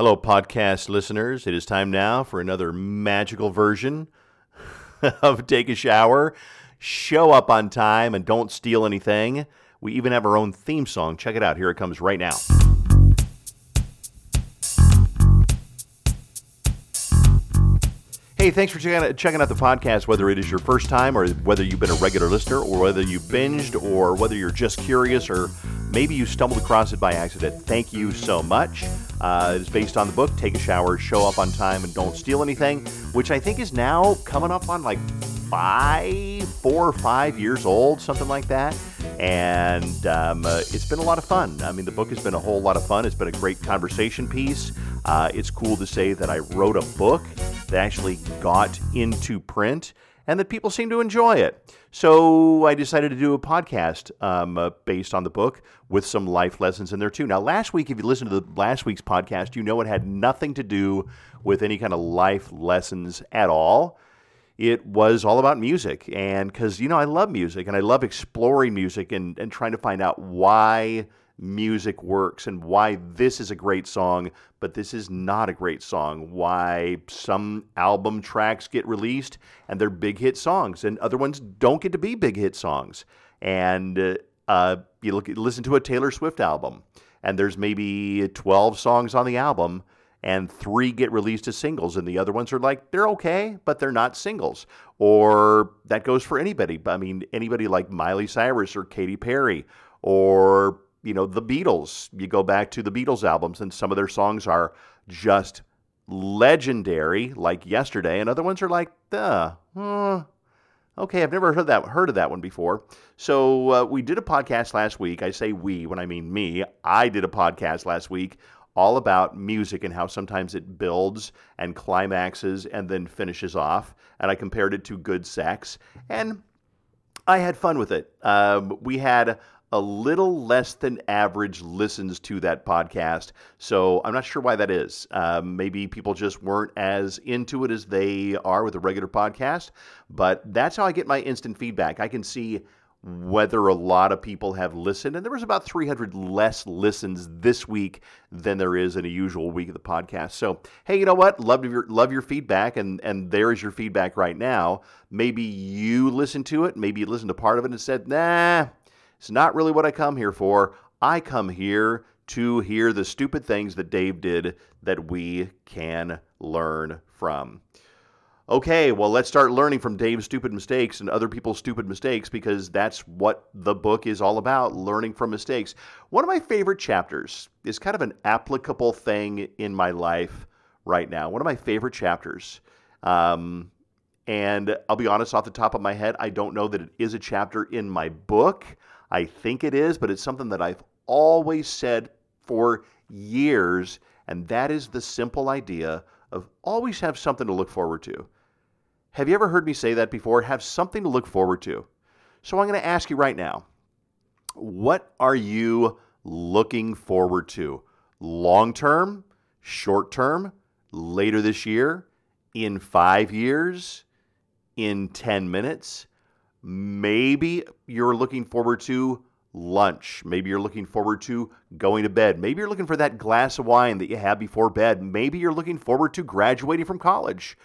Hello, podcast listeners. It is time now for another magical version of Take a Shower. Show up on time and don't steal anything. We even have our own theme song. Check it out. Here it comes right now. Hey, thanks for checking out, the podcast, whether it is your first time or whether you've been a regular listener or whether you binged or whether you're just curious or maybe you stumbled across it by accident. Thank you so much. Uh, it's based on the book Take a Shower, Show Up on Time, and Don't Steal Anything, which I think is now coming up on like five, four or five years old, something like that. And um, uh, it's been a lot of fun. I mean, the book has been a whole lot of fun. It's been a great conversation piece. Uh, it's cool to say that I wrote a book that actually got into print and that people seem to enjoy it. So I decided to do a podcast um, uh, based on the book with some life lessons in there too. Now, last week, if you listened to the last week's podcast, you know it had nothing to do with any kind of life lessons at all. It was all about music, and because you know I love music and I love exploring music and, and trying to find out why music works and why this is a great song, but this is not a great song. Why some album tracks get released and they're big hit songs, and other ones don't get to be big hit songs. And uh, uh, you look, listen to a Taylor Swift album, and there's maybe 12 songs on the album. And three get released as singles, and the other ones are like, they're okay, but they're not singles. Or that goes for anybody. I mean, anybody like Miley Cyrus or Katy Perry or you know, the Beatles. You go back to the Beatles albums, and some of their songs are just legendary, like Yesterday, and other ones are like, duh, uh, okay, I've never heard that heard of that one before. So uh, we did a podcast last week. I say we when I mean me. I did a podcast last week all about music and how sometimes it builds and climaxes and then finishes off. And I compared it to good sex, and I had fun with it. Um, we had a little less than average listens to that podcast. So I'm not sure why that is. Um, maybe people just weren't as into it as they are with a regular podcast, but that's how I get my instant feedback. I can see whether a lot of people have listened and there was about 300 less listens this week than there is in a usual week of the podcast so hey you know what love your love your feedback and and there is your feedback right now maybe you listened to it maybe you listened to part of it and said nah it's not really what I come here for. I come here to hear the stupid things that Dave did that we can learn from. Okay, well, let's start learning from Dave's stupid mistakes and other people's stupid mistakes because that's what the book is all about learning from mistakes. One of my favorite chapters is kind of an applicable thing in my life right now. One of my favorite chapters. Um, and I'll be honest, off the top of my head, I don't know that it is a chapter in my book. I think it is, but it's something that I've always said for years, and that is the simple idea of always have something to look forward to. Have you ever heard me say that before? Have something to look forward to. So I'm going to ask you right now what are you looking forward to? Long term, short term, later this year, in five years, in 10 minutes? Maybe you're looking forward to lunch. Maybe you're looking forward to going to bed. Maybe you're looking for that glass of wine that you have before bed. Maybe you're looking forward to graduating from college.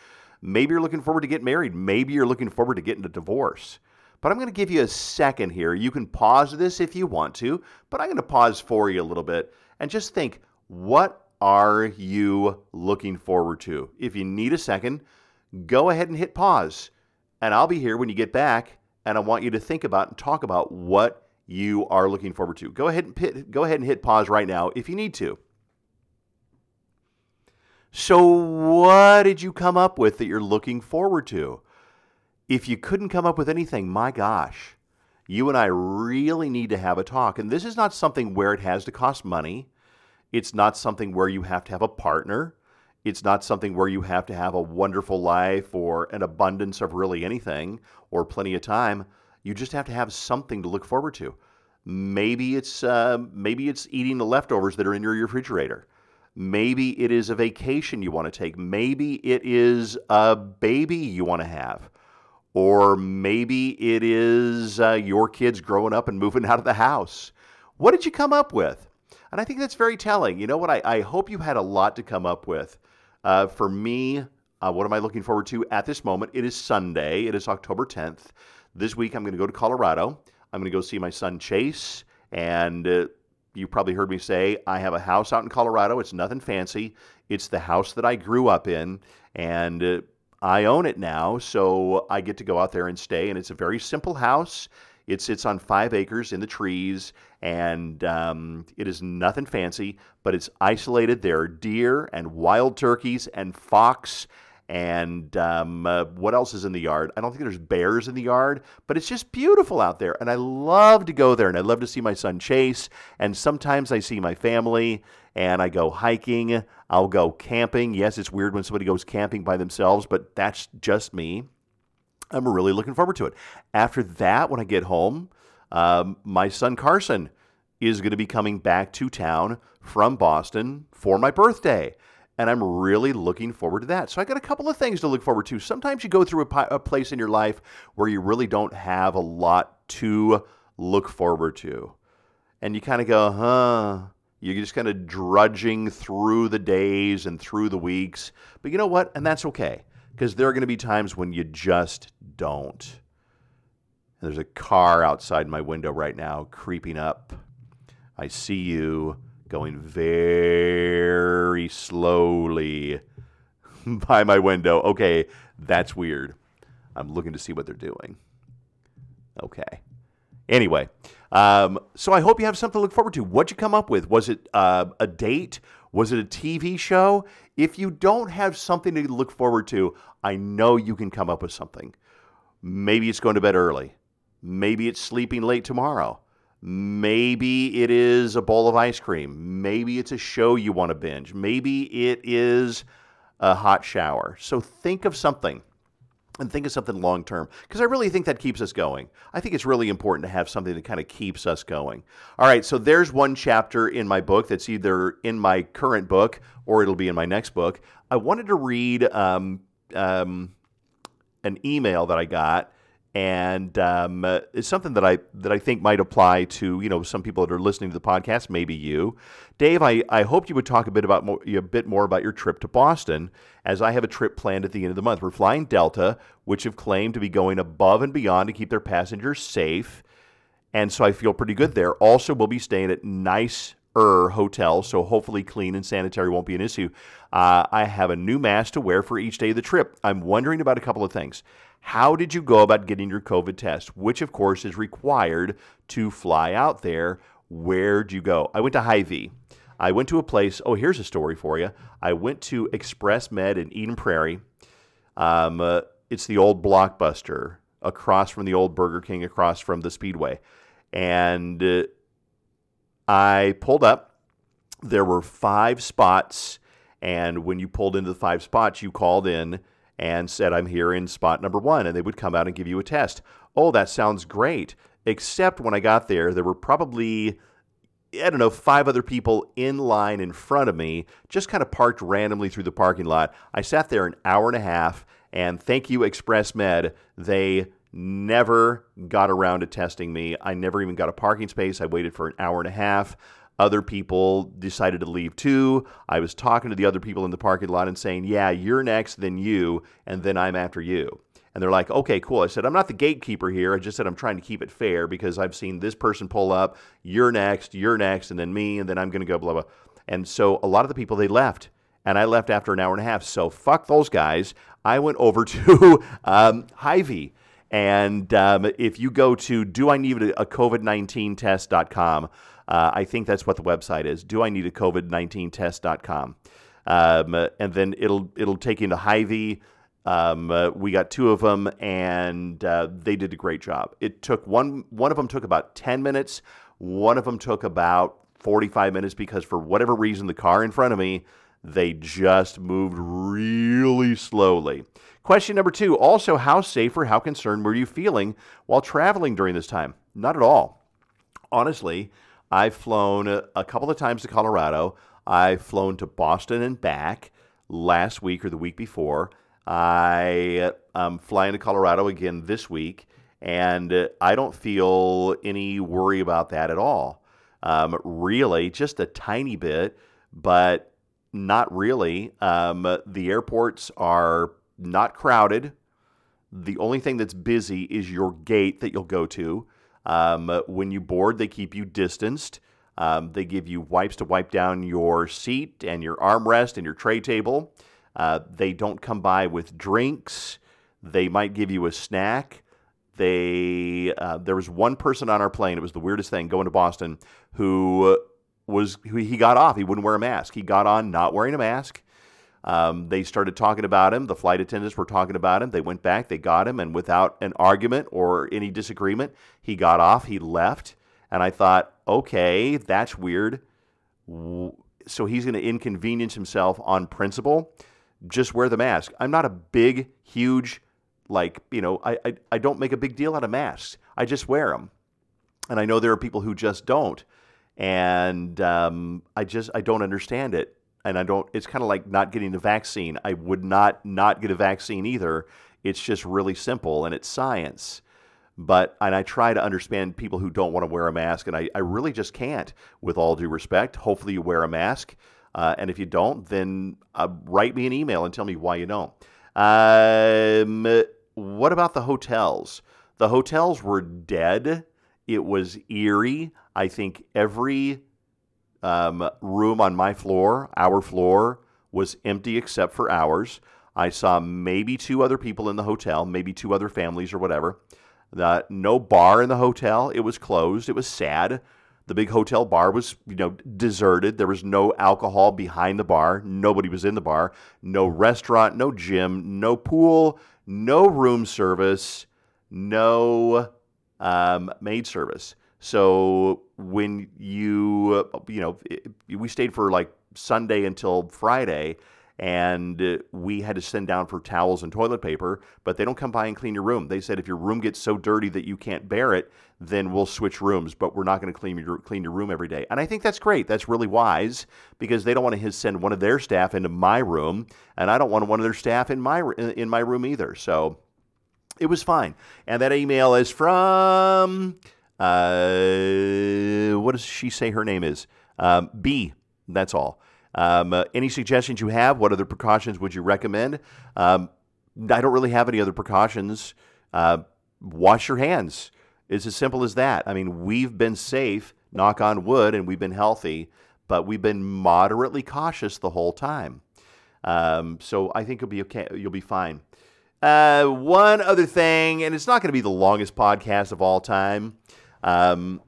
Maybe you're looking forward to get married. Maybe you're looking forward to getting a divorce. But I'm going to give you a second here. You can pause this if you want to, but I'm going to pause for you a little bit and just think what are you looking forward to? If you need a second, go ahead and hit pause. And I'll be here when you get back and I want you to think about and talk about what you are looking forward to. Go ahead and hit, go ahead and hit pause right now if you need to. So, what did you come up with that you're looking forward to? If you couldn't come up with anything, my gosh, you and I really need to have a talk. And this is not something where it has to cost money. It's not something where you have to have a partner. It's not something where you have to have a wonderful life or an abundance of really anything or plenty of time. You just have to have something to look forward to. Maybe it's uh, maybe it's eating the leftovers that are in your refrigerator. Maybe it is a vacation you want to take. Maybe it is a baby you want to have. Or maybe it is uh, your kids growing up and moving out of the house. What did you come up with? And I think that's very telling. You know what? I, I hope you had a lot to come up with. Uh, for me, uh, what am I looking forward to at this moment? It is Sunday. It is October 10th. This week, I'm going to go to Colorado. I'm going to go see my son Chase. And uh, you probably heard me say I have a house out in Colorado. It's nothing fancy. It's the house that I grew up in. And uh, I own it now. So I get to go out there and stay. And it's a very simple house. It sits on five acres in the trees, and um, it is nothing fancy, but it's isolated. There are deer and wild turkeys and fox and um, uh, what else is in the yard? I don't think there's bears in the yard, but it's just beautiful out there. And I love to go there and I love to see my son Chase. And sometimes I see my family and I go hiking. I'll go camping. Yes, it's weird when somebody goes camping by themselves, but that's just me. I'm really looking forward to it. After that, when I get home, um, my son Carson is going to be coming back to town from Boston for my birthday. And I'm really looking forward to that. So I got a couple of things to look forward to. Sometimes you go through a, a place in your life where you really don't have a lot to look forward to. And you kind of go, huh? You're just kind of drudging through the days and through the weeks. But you know what? And that's okay because there are going to be times when you just don't. There's a car outside my window right now creeping up. I see you going very slowly by my window. Okay, that's weird. I'm looking to see what they're doing. Okay. Anyway, um, so I hope you have something to look forward to. What'd you come up with? Was it uh, a date? Was it a TV show? If you don't have something to look forward to, I know you can come up with something. Maybe it's going to bed early. Maybe it's sleeping late tomorrow. Maybe it is a bowl of ice cream. Maybe it's a show you want to binge. Maybe it is a hot shower. So think of something and think of something long term because I really think that keeps us going. I think it's really important to have something that kind of keeps us going. All right, so there's one chapter in my book that's either in my current book or it'll be in my next book. I wanted to read um, um, an email that I got and um, uh, it's something that I that I think might apply to you know some people that are listening to the podcast, maybe you, Dave. I, I hope you would talk a bit about more, a bit more about your trip to Boston, as I have a trip planned at the end of the month. We're flying Delta, which have claimed to be going above and beyond to keep their passengers safe, and so I feel pretty good there. Also, we'll be staying at nice hotel, so hopefully clean and sanitary won't be an issue. Uh, I have a new mask to wear for each day of the trip. I'm wondering about a couple of things. How did you go about getting your COVID test, which of course is required to fly out there? Where'd you go? I went to Hy-Vee. I went to a place. Oh, here's a story for you. I went to Express Med in Eden Prairie. Um, uh, it's the old Blockbuster across from the old Burger King, across from the Speedway. And uh, I pulled up. There were five spots. And when you pulled into the five spots, you called in and said, I'm here in spot number one. And they would come out and give you a test. Oh, that sounds great. Except when I got there, there were probably, I don't know, five other people in line in front of me, just kind of parked randomly through the parking lot. I sat there an hour and a half, and thank you, Express Med. They never got around to testing me. I never even got a parking space. I waited for an hour and a half. Other people decided to leave too. I was talking to the other people in the parking lot and saying, Yeah, you're next, then you, and then I'm after you. And they're like, okay, cool. I said, I'm not the gatekeeper here. I just said I'm trying to keep it fair because I've seen this person pull up, you're next, you're next, and then me, and then I'm going to go blah, blah. And so a lot of the people, they left. And I left after an hour and a half. So fuck those guys. I went over to um, Hy-Vee. And um, if you go to do I need a COVID-19 test.com, uh, I think that's what the website is. Do I need a COVID 19 test.com. Um, and then it'll it'll take you into Hy-Vee. Um, uh, we got two of them, and uh, they did a great job. It took one one of them took about ten minutes. One of them took about forty five minutes because for whatever reason the car in front of me they just moved really slowly. Question number two also, how safe or how concerned were you feeling while traveling during this time? Not at all. Honestly, I've flown a, couple of times to Colorado. I've flown to Boston and back last week or the week before. I am flying to Colorado again this week, and I don't feel any worry about that at all. Um, really, just a tiny bit, but not really. Um, the airports are not crowded. The only thing that's busy is your gate that you'll go to. Um, when you board, they keep you distanced. Um, they give you wipes to wipe down your seat and your armrest and your tray table. Uh, they don't come by with drinks. They might give you a snack. They uh, there was one person on our plane. It was the weirdest thing going to Boston who was who he got off. He wouldn't wear a mask. He got on not wearing a mask. Um, they started talking about him. The flight attendants were talking about him. They went back, they got him, and without an argument or any disagreement, he got off, he left. And I thought, okay, that's weird. So he's going to inconvenience himself on principle. Just wear the mask. I'm not a big, huge, like, you know, I, I, I don't make a big deal out of masks. I just wear them. And I know there are people who just don't. And um, I just, I don't understand it and I don't. It's kind of like not getting the vaccine. I would not not get a vaccine either. It's just really simple and it's science. But and I try to understand people who don't want to wear a mask, and I, I really just can't. With all due respect, hopefully you wear a mask, uh, and if you don't, then uh, write me an email and tell me why you don't. Um, what about the hotels? The hotels were dead. It was eerie. I think every um, room on my floor, our floor, was empty except for ours. I saw maybe two other people in the hotel, maybe two other families or whatever. Uh, no bar in the hotel. It was closed. It was sad. The big hotel bar was, you know, deserted. There was no alcohol behind the bar. Nobody was in the bar. No restaurant, no gym, no pool, no room service, no um, maid service. So when you, uh, you know, we stayed for like Sunday until Friday, and uh, we had to send down for towels and toilet paper, but they don't come by and clean your room. They said if your room gets so dirty that you can't bear it, then we'll switch rooms, but we're not going to clean your clean your room every day. And I think that's great. That's really wise because they don't want to send one of their staff into my room, and I don't want one of their staff in my in my room either. So it was fine. And that email is from uh, what does she say her name is? Um, B. That's all. Um, uh, any suggestions you have? What other precautions would you recommend? Um, I don't really have any other precautions. Uh, wash your hands. It's as simple as that. I mean, we've been safe, knock on wood, and we've been healthy, but we've been moderately cautious the whole time. Um, so I think you'll be okay. You'll be fine. Uh, one other thing, and it's not going to be the longest podcast of all time. Um,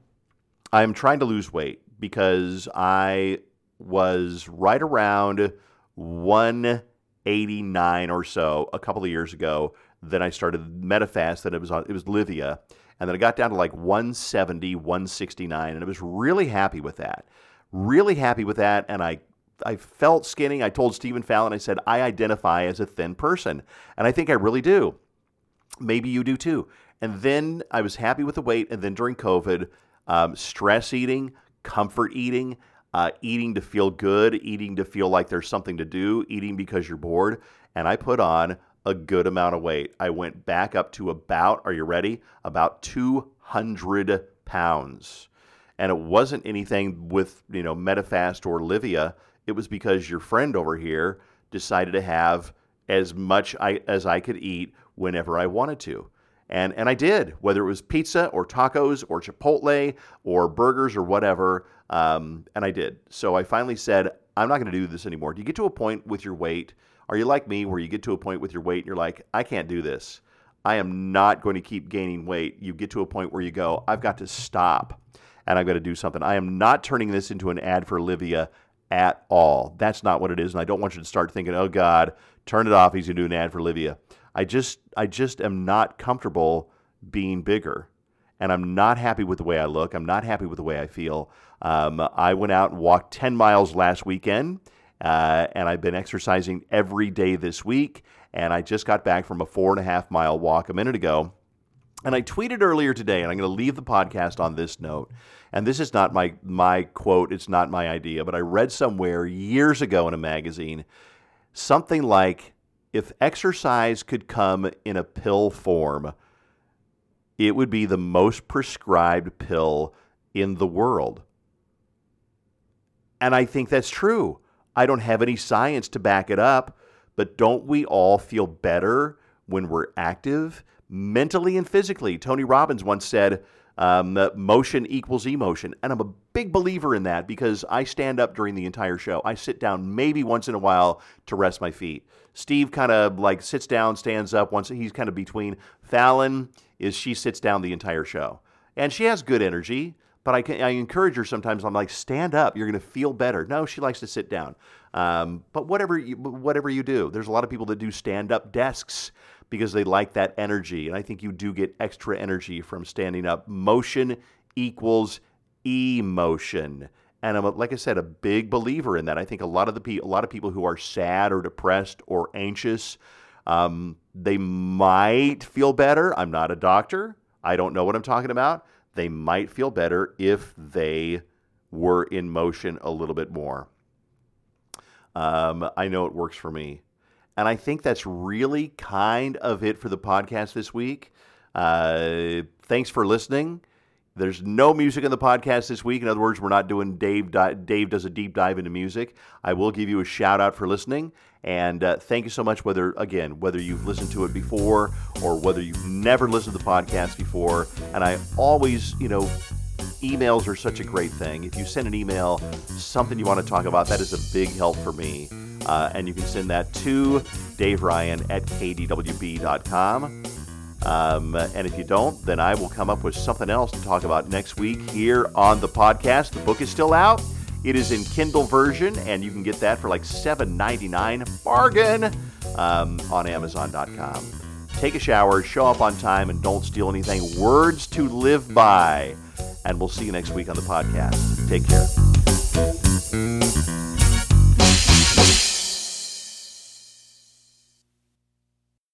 I'm trying to lose weight because I was right around 189 or so a couple of years ago. Then I started Metafast, and it was on, it was Livia, and then I got down to like 170, 169, and I was really happy with that. Really happy with that, and I I felt skinny. I told Stephen Fallon, I said I identify as a thin person, and I think I really do. Maybe you do too. And then I was happy with the weight. And then during COVID, um, stress eating, comfort eating, uh, eating to feel good, eating to feel like there's something to do, eating because you're bored. And I put on a good amount of weight. I went back up to about, are you ready? About 200 pounds. And it wasn't anything with, you know, Metafast or Livia. It was because your friend over here decided to have as much I, as I could eat whenever I wanted to. And, and I did, whether it was pizza or tacos or Chipotle or burgers or whatever. Um, and I did. So I finally said, I'm not going to do this anymore. Do you get to a point with your weight? Are you like me where you get to a point with your weight and you're like, I can't do this? I am not going to keep gaining weight. You get to a point where you go, I've got to stop and I've got to do something. I am not turning this into an ad for Livia at all. That's not what it is. And I don't want you to start thinking, oh God, turn it off. He's going to do an ad for Livia. I just I just am not comfortable being bigger, and I'm not happy with the way I look. I'm not happy with the way I feel. Um, I went out and walked 10 miles last weekend, uh, and I've been exercising every day this week. And I just got back from a four and a half mile walk a minute ago. And I tweeted earlier today, and I'm going to leave the podcast on this note. And this is not my my quote; it's not my idea, but I read somewhere years ago in a magazine something like if exercise could come in a pill form, it would be the most prescribed pill in the world. And I think that's true. I don't have any science to back it up, but don't we all feel better when we're active, mentally and physically? Tony Robbins once said, um, motion equals emotion. And I'm a big believer in that because I stand up during the entire show. I sit down maybe once in a while to rest my feet. Steve kind of like sits down, stands up once he's kind of between. Fallon is she sits down the entire show. And she has good energy. But I, can, I encourage her sometimes. I'm like, stand up. You're going to feel better. No, she likes to sit down. Um, but whatever you, whatever you do, there's a lot of people that do stand up desks because they like that energy. And I think you do get extra energy from standing up. Motion equals emotion. And I'm, like I said, a big believer in that. I think a lot of the pe- a lot of people who are sad or depressed or anxious, um, they might feel better. I'm not a doctor. I don't know what I'm talking about they might feel better if they were in motion a little bit more. Um, I know it works for me. And I think that's really kind of it for the podcast this week. Uh, thanks for listening. There's no music in the podcast this week. In other words, we're not doing Dave. Dave does a deep dive into music. I will give you a shout out for listening, and uh, thank you so much. Whether again, whether you've listened to it before or whether you've never listened to the podcast before, and I always, you know, emails are such a great thing. If you send an email, something you want to talk about, that is a big help for me. Uh, and you can send that to Dave Ryan at kdwb.com. Um, and if you don't, then I will come up with something else to talk about next week here on the podcast. The book is still out. It is in Kindle version, and you can get that for like $7.99 bargain um, on Amazon.com. Take a shower, show up on time, and don't steal anything. Words to live by. And we'll see you next week on the podcast. Take care.